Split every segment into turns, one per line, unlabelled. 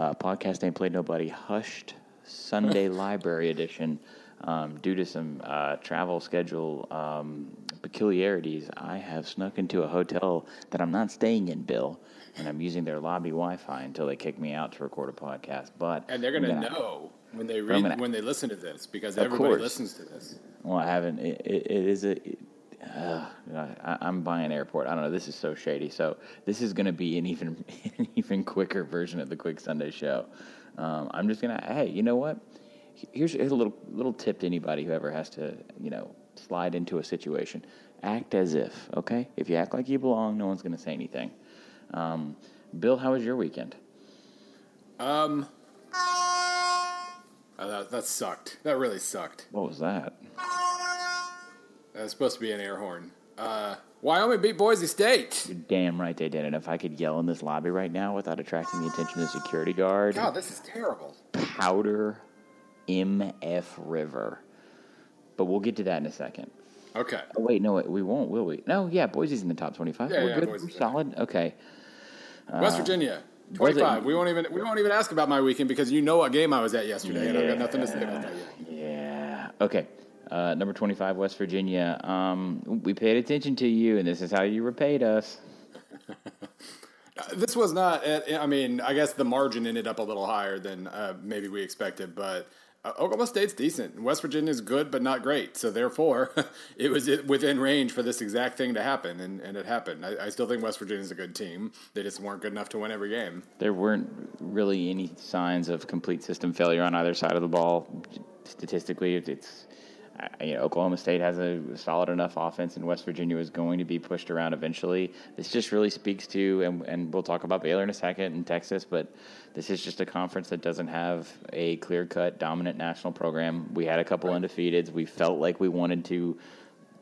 uh, podcast ain't played nobody hushed Sunday Library Edition. Um, due to some uh, travel schedule um, peculiarities, I have snuck into a hotel that I'm not staying in, Bill, and I'm using their lobby Wi-Fi until they kick me out to record a podcast. But
And they're going to know when they read
gonna-
when they listen to this because everybody
course.
listens to this.
Well, I haven't. It, it, it is a. It, uh, I, I'm buying airport. I don't know. This is so shady. So this is going to be an even an even quicker version of the Quick Sunday Show. Um, I'm just gonna. Hey, you know what? Here's, here's a little little tip to anybody who ever has to you know slide into a situation. Act as if. Okay. If you act like you belong, no one's going to say anything. Um, Bill, how was your weekend?
Um, oh, that, that sucked. That really sucked.
What was that?
That's supposed to be an air horn. Uh, Wyoming beat Boise State.
You're damn right they did. And if I could yell in this lobby right now without attracting the attention of the security guard,
God, this is terrible.
Powder MF River. But we'll get to that in a second.
Okay.
Oh, wait, no, we won't, will we? No, yeah, Boise's in the top 25.
Yeah,
We're
yeah,
good.
Boise's
We're solid. Okay.
West Virginia,
Uh,
twenty-five. We won't even we won't even ask about my weekend because you know what game I was at yesterday, and I've got nothing to say about that yet.
Yeah. Okay. Uh, number 25, West Virginia. Um, we paid attention to you, and this is how you repaid us.
This was not. I mean, I guess the margin ended up a little higher than uh, maybe we expected, but uh, Oklahoma State's decent. West Virginia is good, but not great. So therefore, it was within range for this exact thing to happen, and, and it happened. I, I still think West Virginia's a good team. They just weren't good enough to win every game.
There weren't really any signs of complete system failure on either side of the ball. Statistically, it's you know Oklahoma State has a solid enough offense, and West Virginia is going to be pushed around eventually. This just really speaks to, and, and we'll talk about Baylor in a second and Texas, but this is just a conference that doesn't have a clear cut dominant national program. We had a couple undefeateds. We felt like we wanted to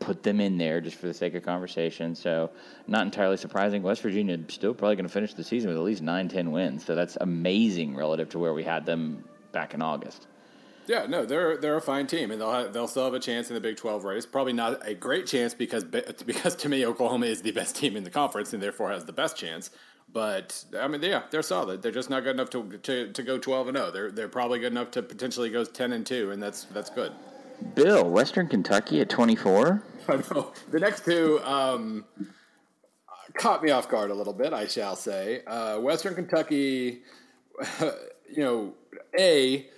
put them in there just for the sake of conversation. So, not entirely surprising. West Virginia still probably going to finish the season with at least 9, 10 wins. So, that's amazing relative to where we had them back in August.
Yeah, no, they're they're a fine team, and they'll have, they'll still have a chance in the Big Twelve race. Probably not a great chance because because to me Oklahoma is the best team in the conference and therefore has the best chance. But I mean, yeah, they're solid. They're just not good enough to to, to go twelve and zero. They're they're probably good enough to potentially go ten and two, and that's that's good.
Bill, Western Kentucky at 24.
I know the next two um, caught me off guard a little bit. I shall say, uh, Western Kentucky, you know, a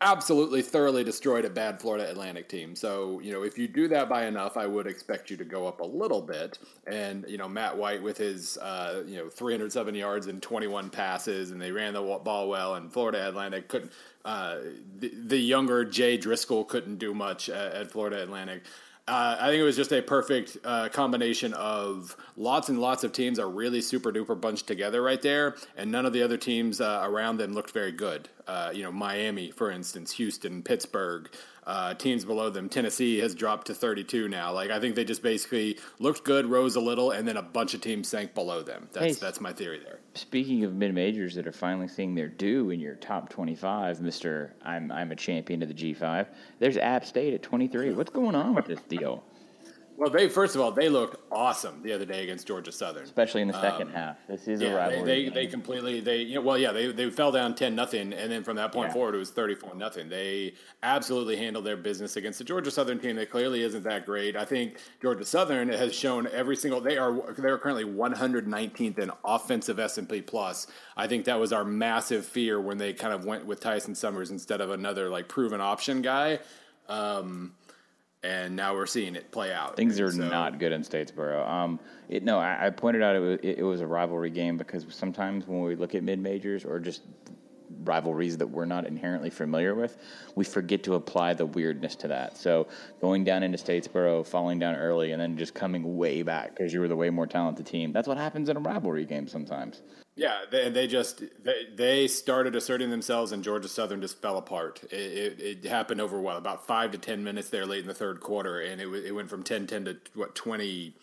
absolutely thoroughly destroyed a bad Florida Atlantic team. So, you know, if you do that by enough, I would expect you to go up a little bit. And, you know, Mike White with his, uh, you know, 307 yards and 21 passes, and they ran the ball well, and Florida Atlantic couldn't, uh, the, the younger Jay Driskel couldn't do much at, at Florida Atlantic. Uh, I think it was just a perfect uh, combination of lots and lots of teams are really super duper bunched together right there, and none of the other teams uh, around them looked very good. Uh, you know, Miami, for instance, Houston, Pittsburgh, uh, teams below them. Tennessee has dropped to 32 now. Like I think they just basically looked good, rose a little, and then a bunch of teams sank below them. That's
Hey.
that's my theory there.
Speaking of mid majors that are finally seeing their due in your top 25, Mr. I'm, I'm a champion of the G5, there's App State at 23. What's going on with this deal?
Well, they first of all they looked awesome the other day against Georgia Southern.
Especially in the second half. This is a
Um, Yeah, they,
rivalry.
they,
game.
they completely they you know well yeah they, they fell down ten nothing and then from that point
Yeah.
forward it was thirty four nothing. They absolutely handled their business against the Georgia Southern team that clearly isn't that great. I think Georgia Southern has shown every single they are they are currently one hundred nineteenth in offensive S and P plus. I think that was our massive fear when they kind of went with Tyson Summers instead of another like proven option guy. Um, and now we're seeing it play out.
Things are
So-
not good in Statesboro. Um, it, no, I, I pointed out it was, it, it was a rivalry game because sometimes when we look at mid majors or just rivalries that we're not inherently familiar with, we forget to apply the weirdness to that. So going down into Statesboro, falling down early, and then just coming way back because you were the way more talented team. That's what happens in a rivalry game sometimes.
Yeah, they, they just they, they started asserting themselves, and Georgia Southern just fell apart. It, it, it happened over what about five to ten minutes there late in the third quarter, and it, it went from 10-10 to what 20,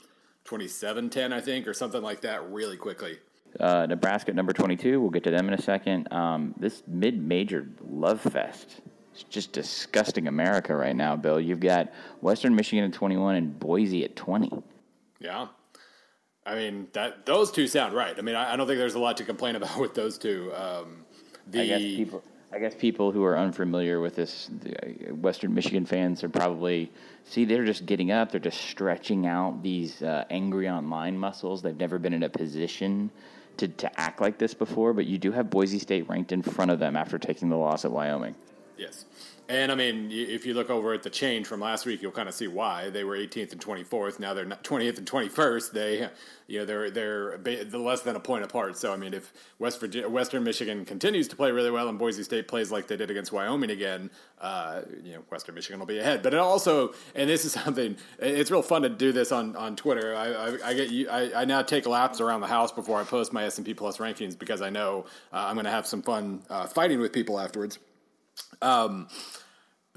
27-10, I think, or something like that, really quickly.
Uh, Nebraska at number 22. We'll get to them in a second. Um, this mid major love fest. It's just disgusting America right now, Bill. You've got Western Michigan at 21 and Boise at 20.
Yeah, I mean that those two sound right. I mean, I, I don't think there's a lot to complain about with those two. Um, The
I guess people. I guess people who are unfamiliar with this, the, uh, Western Michigan fans are probably see they're just getting up, they're just stretching out these uh, angry online muscles. They've never been in a position to, to act like this before, but you do have Boise State ranked in front of them after taking the loss at Wyoming.
Yes. And I mean, if you look over at the change from last week, you'll kind of see why they were 18th and 24th. Now they're 20th and 21st. They, you know, they're they're less than a point apart. So I mean, if West Virginia, Western Michigan continues to play really well and Boise State plays like they did against Wyoming again, uh, you know, Western Michigan will be ahead. But it also, and this is something, it's real fun to do this on on Twitter. I, I, I get. I, I, now take laps around the house before I post my S and P Plus rankings because I know uh, I'm going to have some fun uh, fighting with people afterwards. Um,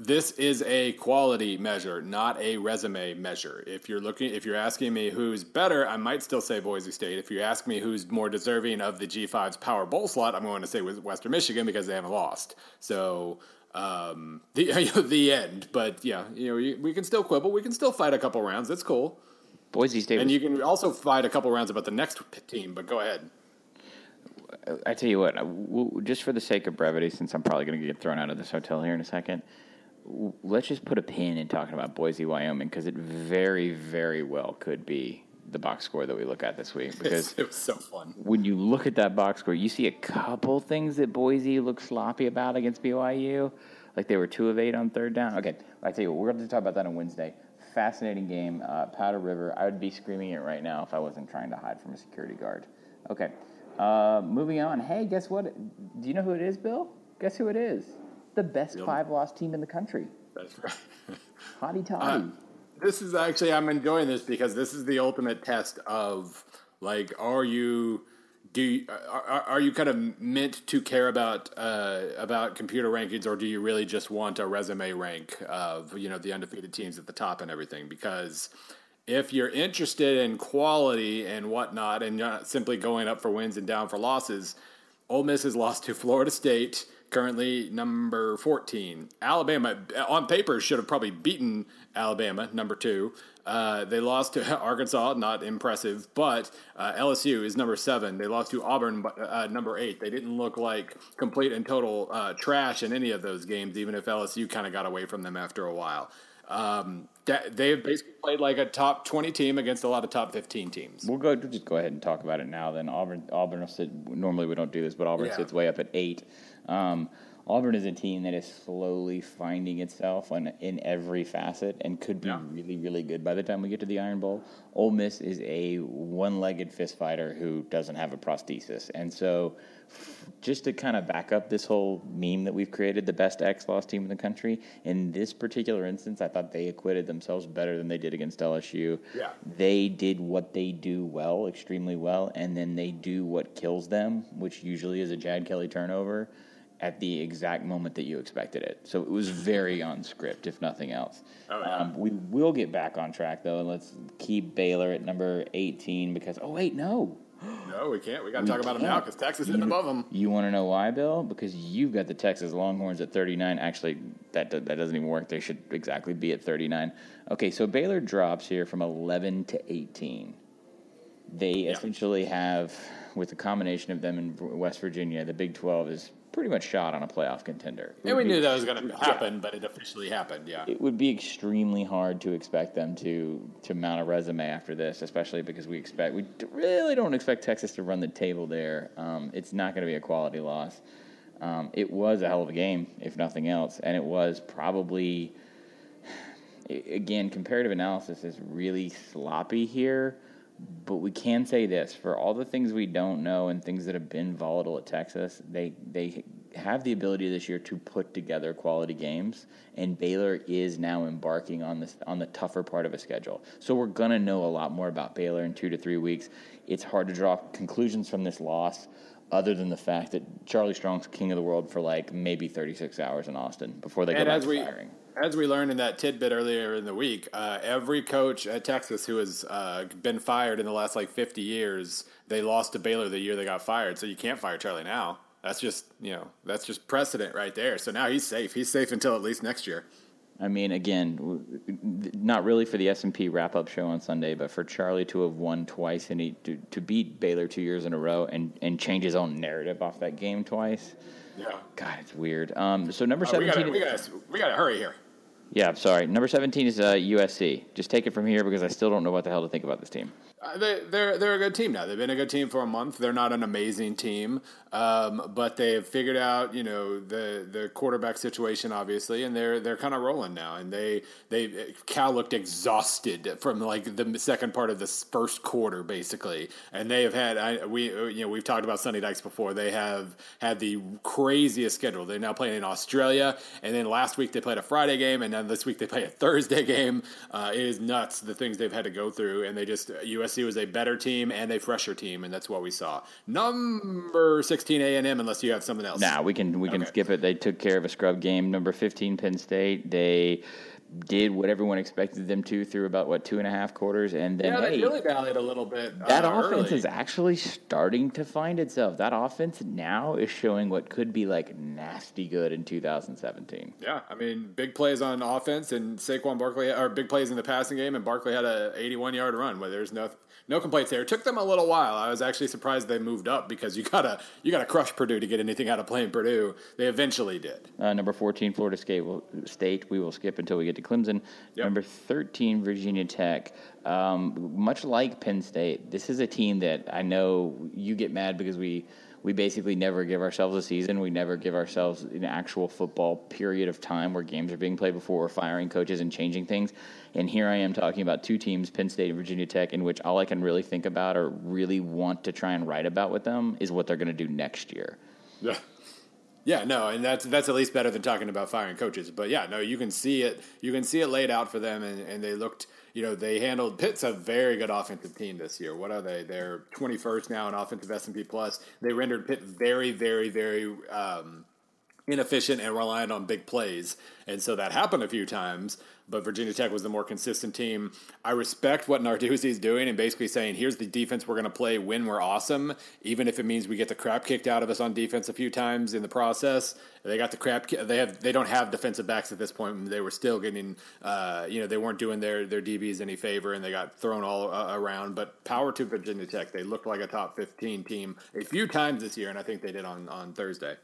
this is a quality measure, not a resume measure. If you're looking, if you're asking me who's better, I might still say Boise State. If you ask me who's more deserving of the G5's Power Bowl slot, I'm going to say Western Michigan because they haven't lost. So um, the the end. But yeah, you know, we can still quibble. We can still fight a couple rounds. It's cool.
Boise State,
and you can also fight a couple rounds about the next team. But go ahead.
I tell you what, just for the sake of brevity, since I'm probably going to get thrown out of this hotel here in a second, let's just put a pin in talking about Boise, Wyoming, because it very, very well could be the box score that we look at this week. Because
it was so fun.
When you look at that box score, you see a couple things that Boise looked sloppy about against BYU. Like they were two of eight on third down. Okay, I tell you what, we're going to talk about that on Wednesday. Fascinating game, uh, Powder River. I would be screaming it right now if I wasn't trying to hide from a security guard. Okay. Uh, moving on. Hey, guess what? Do you know who it is, Bill? Guess who it is? The best five loss team in the country.
That's right.
Hotty toddy. Uh,
this is actually I'm enjoying this because this is the ultimate test of like, are you do you, are, are you kind of meant to care about uh, about computer rankings, or do you really just want a resume rank of you know the undefeated teams at the top and everything? Because if you're interested in quality and whatnot, and not simply going up for wins and down for losses, Ole Miss has lost to Florida State, currently number 14. Alabama, on paper, should have probably beaten Alabama, number two. Uh, they lost to Arkansas, not impressive, but uh, LSU is number seven. They lost to Auburn, uh, number eight. They didn't look like complete and total uh, trash in any of those games, even if LSU kind of got away from them after a while. Um, they have basically played like a top 20 team against a lot of top 15 teams.
We'll go just go ahead and talk about it now. Then Auburn, Auburn sit, normally we don't do this, but Auburn yeah. sits way up at eight. Um, Auburn is a team that is slowly finding itself on, in every facet and could be yeah. really, really good by the time we get to the Iron Bowl. Ole Miss is a one-legged fist fighter who doesn't have a prosthesis, and so just to kind of back up this whole meme that we've created, the best X loss team in the country. In this particular instance, I thought they acquitted themselves better than they did against LSU.
Yeah.
They did what they do well, extremely well, and then they do what kills them, which usually is a Chad Kelly turnover at the exact moment that you expected it. So it was very on script, if nothing else.
Oh, yeah. um,
we will get back on track though, and let's keep Baylor at number 18 because oh wait, no,
no, we can't. We got to talk about them now because Texas is above them.
You want to know why, Bill? Because you've got the Texas Longhorns at 39. Actually, that that doesn't even work. They should exactly be at 39. Okay, so Baylor drops here from 11 to 18. They yeah. essentially have, with the combination of them in West Virginia, the Big 12 is pretty much shot on a playoff contender.
And we be, knew that was going to happen, but it officially happened. Yeah,
it would be extremely hard to expect them to to mount a resume after this, especially because we expect we really don't expect Texas to run the table there. Um, it's not going to be a quality loss. Um, it was a hell of a game, if nothing else, and it was probably again comparative analysis is really sloppy here. But we can say this for all the things we don't know and things that have been volatile at Texas, they they have the ability this year to put together quality games, and Baylor is now embarking on this on the tougher part of a schedule. So we're gonna know a lot more about Baylor in two to three weeks. It's hard to draw conclusions from this loss, other than the fact that Charlie Strong's king of the world for like maybe 36 hours in Austin before they go and back to we, firing
as we learned in that tidbit earlier in the week, uh, every coach at Texas who has uh, been fired in the last like 50 years, they lost to Baylor the year they got fired. So you can't fire Charlie now. That's just you know that's just precedent right there. So now he's safe. He's safe until at least next year.
I mean, again, not really for the S and P wrap up show on Sunday, but for Charlie to have won twice and he, to, to beat Baylor two years in a row and, and change his own narrative off that game twice
Yeah.
God, it's weird. Um, so number
Uh, we
seventeen.
gotta, we gotta, we gotta hurry here.
yeah, sorry. Number seventeen is uh, USC. Just take it from here because I still don't know what the hell to think about this team.
Uh, they, they're they're a good team now. They've been a good team for a month. They're not an amazing team, um, but they've figured out you know the the quarterback situation obviously, and they're they're kind of rolling now. And they they Cal looked exhausted from like the second part of this first quarter basically, and they have had I, we you know we've talked about Sonny Dykes before. They have had the craziest schedule. They're now playing in Australia, and then last week they played a Friday game, and then this week they play a Thursday game. Uh, it is nuts the things they've had to go through, and they just USC was a better team and a fresher team, and that's what we saw. Number sixteen A and M, unless you have something else.
Nah, we can we can
Okay.
skip it. They took care of a scrub game. Number fifteen, Penn State. They did what everyone expected them to through about what two and a half quarters, and then
yeah, they
hey,
really rallied a little bit.
that
uh,
offense
early.
is actually starting to find itself. That offense now is showing what could be like nasty good in 2017.
Yeah, I mean, big plays on offense, and Saquon Barkley, or big plays in the passing game, and Barkley had a 81 yard run where there's no no complaints there. It took them a little while. I was actually surprised they moved up because you gotta you gotta crush Purdue to get anything out of playing Purdue. They eventually did.
Uh, number 14, Florida State, will, State. We will skip until we get to Clemson.
Yep.
Number 13, Virginia Tech. Um, much like Penn State, this is a team that I know you get mad because we we basically never give ourselves a season. We never give ourselves an actual football period of time where games are being played before we're firing coaches and changing things. And here I am talking about two teams, Penn State and Virginia Tech, in which all I can really think about or really want to try and write about with them is what they're going to do next year.
Yeah. Yeah, no, and that's that's at least better than talking about firing coaches. But yeah, no, you can see it. You can see it laid out for them, and, and they looked. You know, they handled Pitt's a very good offensive team this year. What are they? They're twenty first now in offensive S and P plus. They rendered Pitt very, very, very um, inefficient and reliant on big plays, and so that happened a few times. But Virginia Tech was the more consistent team. I respect what Narduzzi is doing and basically saying, "Here's the defense we're going to play when we're awesome, even if it means we get the crap kicked out of us on defense a few times in the process." They got the crap. They have. They don't have defensive backs at this point. They were still getting. Uh, you know, they weren't doing their their DBs any favor, and they got thrown all uh, around. But power to Virginia Tech. They looked like a top fifteen team a few times this year, and I think they did on on Thursday.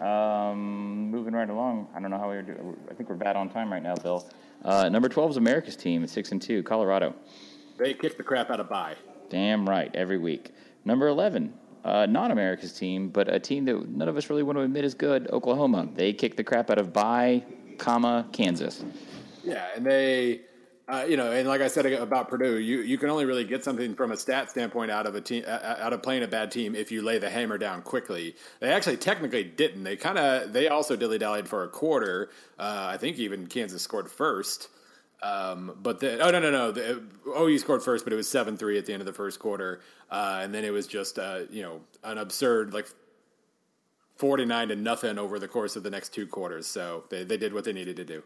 Um, moving right along. I don't know how we're doing. I think we're bad on time right now, Bill. Uh, number 12 is America's team at 6 and 2, Colorado.
They kick the crap out of bye.
Damn right, every week. Number 11, uh, not America's team, but a team that none of us really want to admit is good, Oklahoma. They kick the crap out of by, comma, Kansas.
Yeah, and they, uh, you know, and like I said about Purdue, you, you can only really get something from a stat standpoint out of a team uh, out of playing a bad team if you lay the hammer down quickly. They actually technically didn't. They kind of they also dilly dallied for a quarter. Uh, I think even Kansas scored first. Um, but the, oh no no no the, OU scored first, but it was seven three at the end of the first quarter, uh, and then it was just uh, you know an absurd like forty nine to nothing over the course of the next two quarters. So they, they did what they needed to do.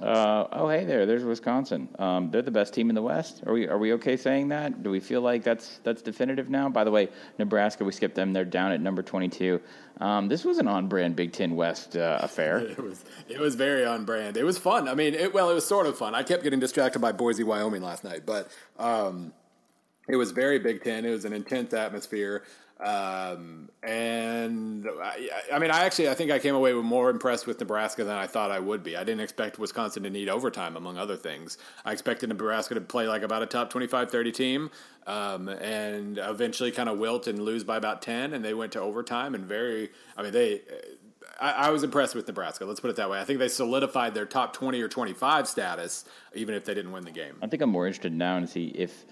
Uh, oh, hey there, there's Wisconsin. Um, they're the best team in the West. Are we are we okay saying that? Do we feel like that's that's definitive now? By the way, Nebraska, we skipped them. They're down at number 22. Um, this was an on-brand Big Ten West uh, affair.
It was it was very on brand. It was fun. I mean, it, well, it was sort of fun. I kept getting distracted by Boise, Wyoming last night, but um, it was very Big Ten. It was an intense atmosphere, um, and I, I mean, I actually I think I came away more impressed with Nebraska than I thought I would be. I didn't expect Wisconsin to need overtime, among other things. I expected Nebraska to play like about a top 25-30 team, um, and eventually kind of wilt and lose by about ten, and they went to overtime and very. I mean, they. I, I was impressed with Nebraska. Let's put it that way. I think they solidified their top twenty or twenty-five status, even if they didn't win the game.
I think I'm more interested now to see if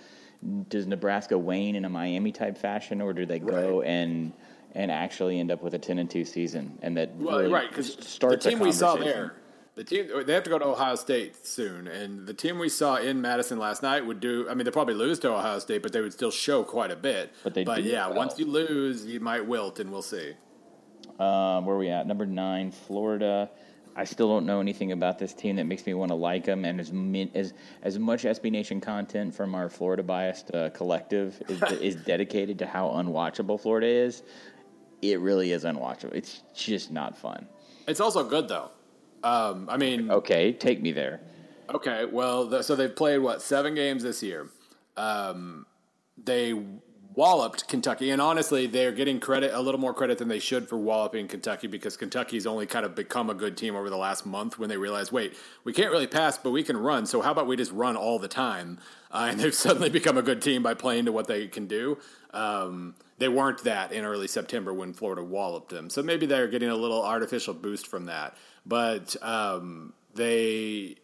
does Nebraska wane in a Miami type fashion, or do they go
Right.
and and actually end up with a 10 and 2 season, and that
Well,
really
right, because the
a
team we saw there, the team they have to go to Ohio State soon, and the team we saw in Madison last night would do. I mean, they probably lose to Ohio State, but they would still show quite a bit.
But they do
yeah,
well.
once you lose, you might wilt, and we'll see.
Um, where are we at? Number nine, Florida. I still don't know anything about this team that makes me want to like them. And as as as much SB Nation content from our Florida biased uh, collective is is dedicated to how unwatchable Florida is, it really is unwatchable. It's just not fun.
It's also good though. Um, I mean,
Okay, take me there.
Okay, well, the, so they've played what seven games this year. Um, they walloped Kentucky, and honestly, they're getting credit a little more credit than they should for walloping Kentucky because Kentucky's only kind of become a good team over the last month when they realized, wait, we can't really pass, but we can run. So how about we just run all the time? Uh, and they've suddenly become a good team by playing to what they can do. Um, they weren't that in early September when Florida walloped them, so maybe they're getting a little artificial boost from that. But um, they,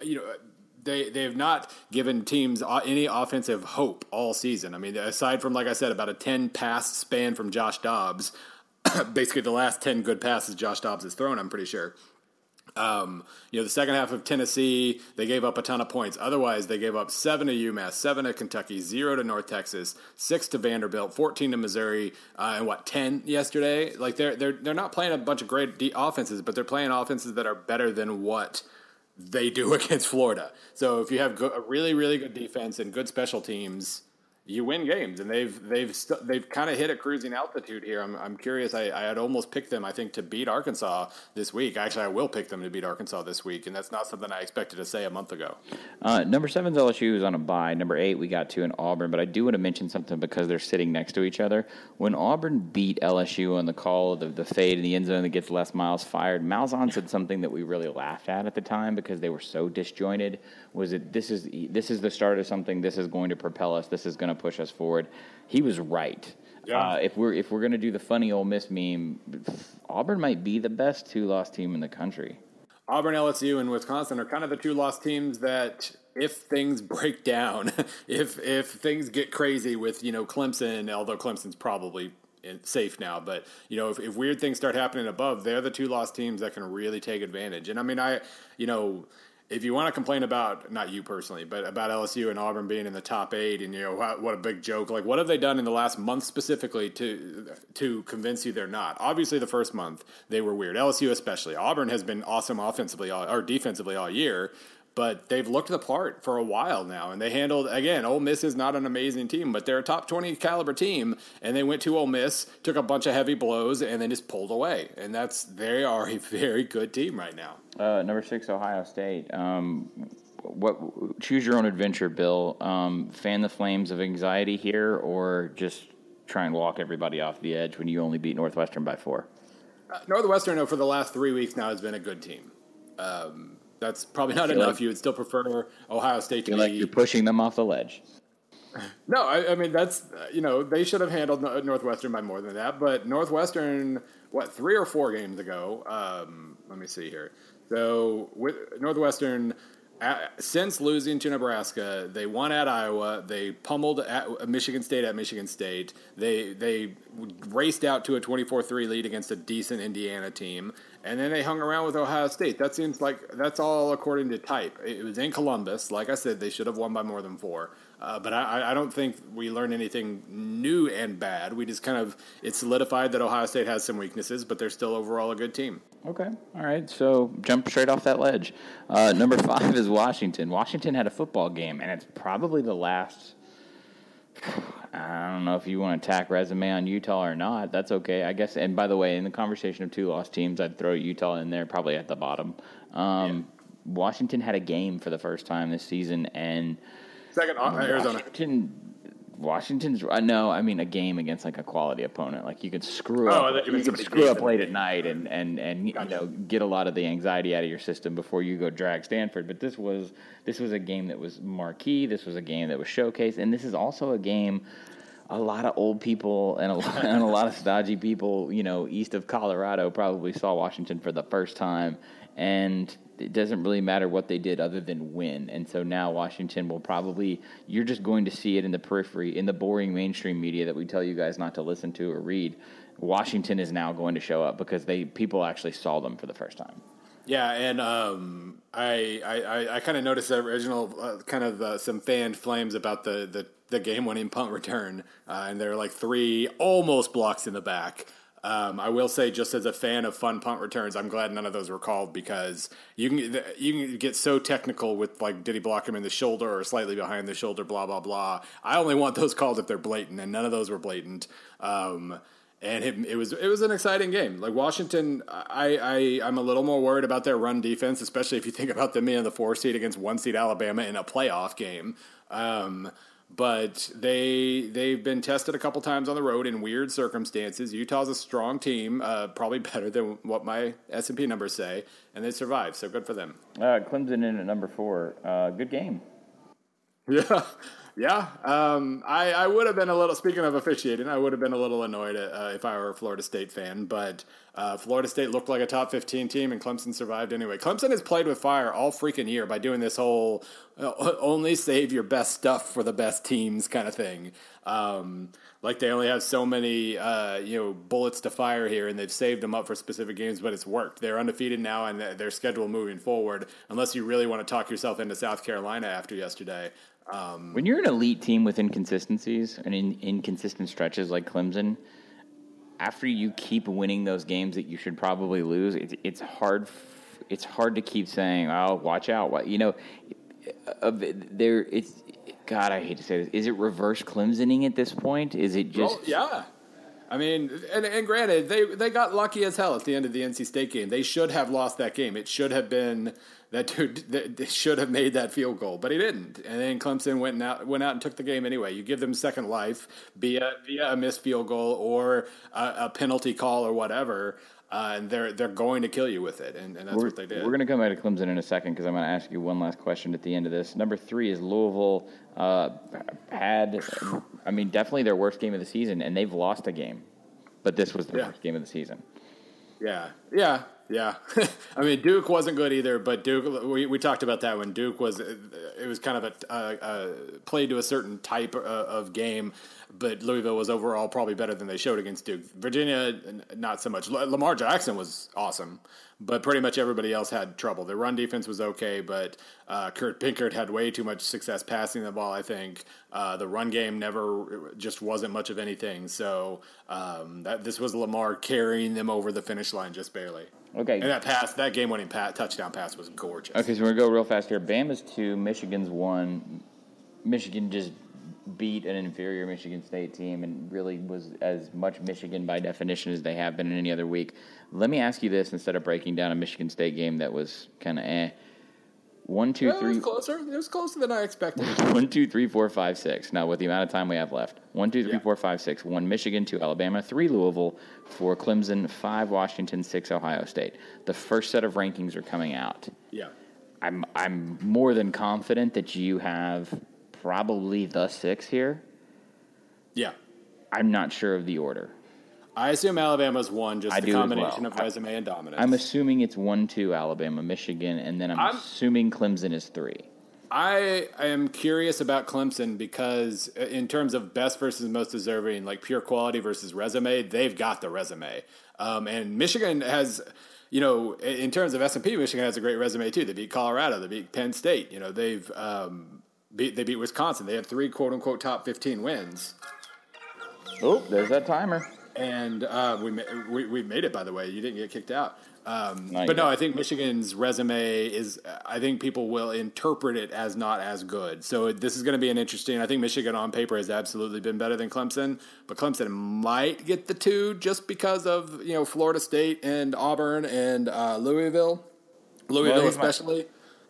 you know they they have not given teams any offensive hope all season. I mean, aside from like I said, about a ten pass span from Josh Dobbs, basically the last ten good passes Josh Dobbs has thrown. I'm pretty sure. Um, you know, the second half of Tennessee, they gave up a ton of points. Otherwise, they gave up seven to UMass, seven to Kentucky, zero to North Texas, six to Vanderbilt, fourteen to Missouri, uh, and what ten yesterday. Like they're they're they're not playing a bunch of great offenses, but they're playing offenses that are better than what they do against Florida. So if you have a really really good defense and good special teams, you win games, and they've they've st- they've kind of hit a cruising altitude here. I'm, I'm curious. I, I had almost picked them. I think to beat Arkansas this week. Actually, I will pick them to beat Arkansas this week, and that's not something I expected to say a month ago.
Uh, number seven LSU is on a bye. Number eight we got to in Auburn, but I do want to mention something because they're sitting next to each other. When Auburn beat LSU on the call, of the, the fade in the end zone that gets Les Miles fired, Malzahn said something that we really laughed at at the time because they were so disjointed. Was it this is this is the start of something? This is going to propel us. This is going to push us forward. He was right. Yeah. Uh, if we're if we're gonna do the funny Ole Miss meme, Auburn might be the best two loss team in the country.
Auburn, LSU, and Wisconsin are kind of the two lost teams that, if things break down, if if things get crazy with you know Clemson, although Clemson's probably safe now, but you know if, if weird things start happening above, they're the two lost teams that can really take advantage. And I mean, I you know if you want to complain about not you personally, but about LSU and Auburn being in the top eight, and you know what a big joke. Like, what have they done in the last month specifically to to convince you they're not? Obviously, the first month they were weird. LSU especially. Auburn has been awesome offensively all, or defensively all year, but they've looked the part for a while now, and they handled again. Ole Miss is not an amazing team, but they're a top twenty caliber team, and they went to Ole Miss, took a bunch of heavy blows, and then just pulled away. And that's they are a very good team right now.
Uh, number six, Ohio State. Um, what choose your own adventure, Bill? Um, fan the flames of anxiety here, or just try and walk everybody off the edge when you only beat Northwestern by four?
Uh, Northwestern, though, for the last three weeks now, has been a good team. Um, that's probably not enough. Like, you would still prefer Ohio State to
be. Like you're pushing them off the ledge.
No, I, I, mean that's you know they should have handled Northwestern by more than that. But Northwestern, what three or four games ago? Um, let me see here. So with Northwestern, since losing to Nebraska, they won at Iowa. They pummeled at Michigan State at Michigan State. They they raced out to a 24-3 lead against a decent Indiana team, and then they hung around with Ohio State. That seems like that's all according to type. It was in Columbus. Like I said, they should have won by more than four. Uh, but I, I, don't think we learned anything new and bad. We just kind of it solidified that Ohio State has some weaknesses, but they're still overall a good team.
Okay, all right. So jump straight off that ledge. Uh, number five is Washington. Washington had a football game, and it's probably the last. I don't know if you want to tack resume on Utah or not. That's okay, I guess. And by the way, in the conversation of two lost teams, I'd throw Utah in there, probably at the bottom. Um, yeah. Washington had a game for the first time this season, and
Second, uh, Arizona.
Washington, Washington's. Uh, no, I mean a game against like a quality opponent. Like you could screw oh, up. You could screw up late at night and and and gotcha. you know get a lot of the anxiety out of your system before you go drag Stanford. But this was this was a game that was marquee. This was a game that was showcased, and this is also a game a lot of old people and a, lot, and a lot of stodgy people, you know, east of Colorado probably saw Washington for the first time and it doesn't really matter what they did other than win. And so now Washington will probably you're just going to see it in the periphery, in the boring mainstream media that we tell you guys not to listen to or read. Washington is now going to show up because they people actually saw them for the first time.
Yeah, and um, I I, I kind of noticed the original uh, kind of uh, some fan flames about the the, the game winning punt return, uh, and there are like three almost blocks in the back. Um, I will say, just as a fan of fun punt returns, I'm glad none of those were called because you can you can get so technical with like did he block him in the shoulder or slightly behind the shoulder, blah blah blah. I only want those called if they're blatant, and none of those were blatant. Um, and it, it, was it was an exciting game. Like Washington, I, I I'm a little more worried about their run defense, especially if you think about them being in the four seed against one seed Alabama in a playoff game. Um, but they they've been tested a couple times on the road in weird circumstances. Utah's a strong team, uh, probably better than what my S and P numbers say, and they survived. So good for them.
Uh, Clemson in at number four. Uh, good game.
Yeah, yeah. Um, I, I would have been a little. Speaking of officiating, I would have been a little annoyed uh, if I were a Florida State fan. But uh, Florida State looked like a top fifteen team, and Clemson survived anyway. Clemson has played with fire all freaking year by doing this whole uh, only save your best stuff for the best teams kind of thing. Um, like they only have so many uh, you know bullets to fire here, and they've saved them up for specific games, but it's worked. They're undefeated now, and their schedule moving forward. Unless you really want to talk yourself into South Carolina after yesterday. Um,
when you're an elite team with inconsistencies and in inconsistent stretches like Clemson, after you keep winning those games that you should probably lose, it's, it's hard. It's hard to keep saying, "Oh, watch out!" You know, there. It's God. I hate to say this. Is it reverse Clemsoning at this point? Is it just?
Well, yeah. I mean, and, and, granted, they they got lucky as hell at the end of the NC State game. They should have lost that game. It should have been that dude should have made that field goal, but he didn't. And then Clemson went out went out and took the game anyway. You give them second life via via a missed field goal or a, a penalty call or whatever. Uh, and they're they're going to kill you with it, and, and that's
we're,
what they did.
We're going to come back to Clemson in a second because I'm going to ask you one last question at the end of this. Number three is Louisville uh, had, I mean, definitely their worst game of the season, and they've lost a game, but this was the yeah. worst game of the season.
Yeah, yeah, yeah, I mean Duke wasn't good either, but Duke we, we talked about that when Duke was it was kind of a, a, a played to a certain type of, of game, but Louisville was overall probably better than they showed against Duke. Virginia, not so much. Lamar Jackson was awesome, but pretty much everybody else had trouble. The run defense was okay, but uh, Kurt Benkert had way too much success passing the ball. I think uh, the run game never just wasn't much of anything. So um, that this was Lamar carrying them over the finish line just barely.
Okay,
and that pass, that game-winning pass, touchdown pass was gorgeous.
Okay, so we're gonna go real fast here. Bama's two, Michigan's one. Michigan just beat an inferior Michigan State team and really was as much Michigan by definition as they have been in any other week. Let me ask you this instead of breaking down a Michigan State game that was kind of eh. One, two,
yeah,
three.
It was closer. It was closer than I expected.
One, two, three, four, five, six. Now, with the amount of time we have left, one, two, three, yeah. four, five, six. One Michigan, two Alabama, three Louisville, four Clemson, five Washington, six Ohio State. The first set of rankings are coming out.
Yeah.
I'm I'm more than confident that you have probably the six here.
Yeah.
I'm not sure of the order.
I assume Alabama's one, just I the combination well. of resume and dominance.
I'm assuming it's one, two, Alabama, Michigan, and then I'm, I'm assuming Clemson is three.
I am curious about Clemson because, uh, in terms of best versus most deserving, like pure quality versus resume, they've got the resume. Um, and Michigan has, you know, in terms of S and P, Michigan has a great resume too. They beat Colorado, they beat Penn State. You know, they've um, beat they beat Wisconsin. They had three quote unquote top fifteen wins.
Oh, there's that timer
and uh, we, we we made it. By the way, you didn't get kicked out. Um, but no, I think Michigan's resume is. I think people will interpret it as not as good. So this is going to be an interesting. I think Michigan on paper has absolutely been better than Clemson, but Clemson might get the two just because of you know Florida State and Auburn and uh, Louisville, Louisville well, especially.
My,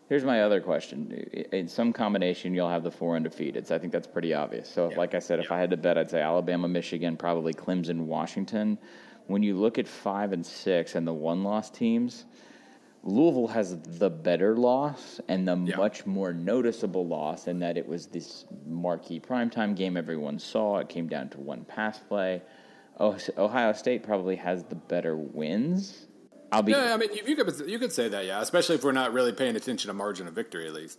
Here's my other question. In some combination, you'll have the four undefeated. So I think that's pretty obvious. So, yeah. like I said, yeah. if I had to bet, I'd say Alabama, Michigan, probably Clemson, Washington. When you look at five and six and the one loss teams, Louisville has the better loss and the yeah. much more noticeable loss in that it was this marquee primetime game everyone saw. It came down to one pass play. Ohio State probably has the better wins
I'll be. Yeah, I mean, you could you could say that, yeah. Especially if we're not really paying attention to margin of victory, at least.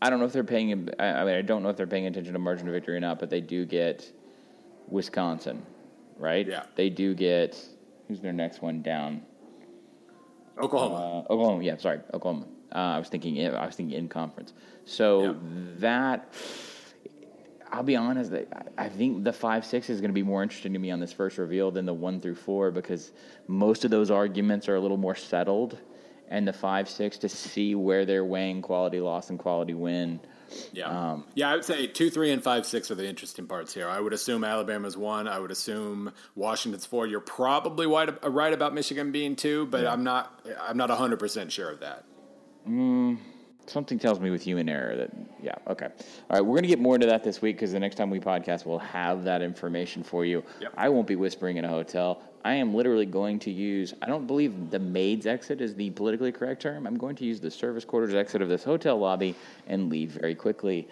I don't know if they're paying. I mean, I don't know if they're paying attention to margin of victory or not, but they do get Wisconsin, right?
Yeah.
They do get. Who's their next one down?
Oklahoma.
Uh, Oklahoma. Yeah, sorry, Oklahoma. Uh, I was thinking. I was thinking in conference. So yeah. that I'll be honest. I think the five six is going to be more interesting to me on this first reveal than the one through four because most of those arguments are a little more settled, and the five six to see where they're weighing quality loss and quality win.
Yeah, um, yeah. I would say two, three, and five, six are the interesting parts here. I would assume Alabama's one. I would assume Washington's four. You're probably right, about Michigan being two, but yeah. I'm not. I'm not hundred percent sure of that.
Mm, something tells me with human error that yeah okay. All right we're going to get more into that this week because the next time we podcast we'll have that information for you.
Yep.
i won't be whispering in a hotel. I am literally going to use i don't believe the maid's exit is the politically correct term. I'm going to use the service quarters exit of this hotel lobby and leave very quickly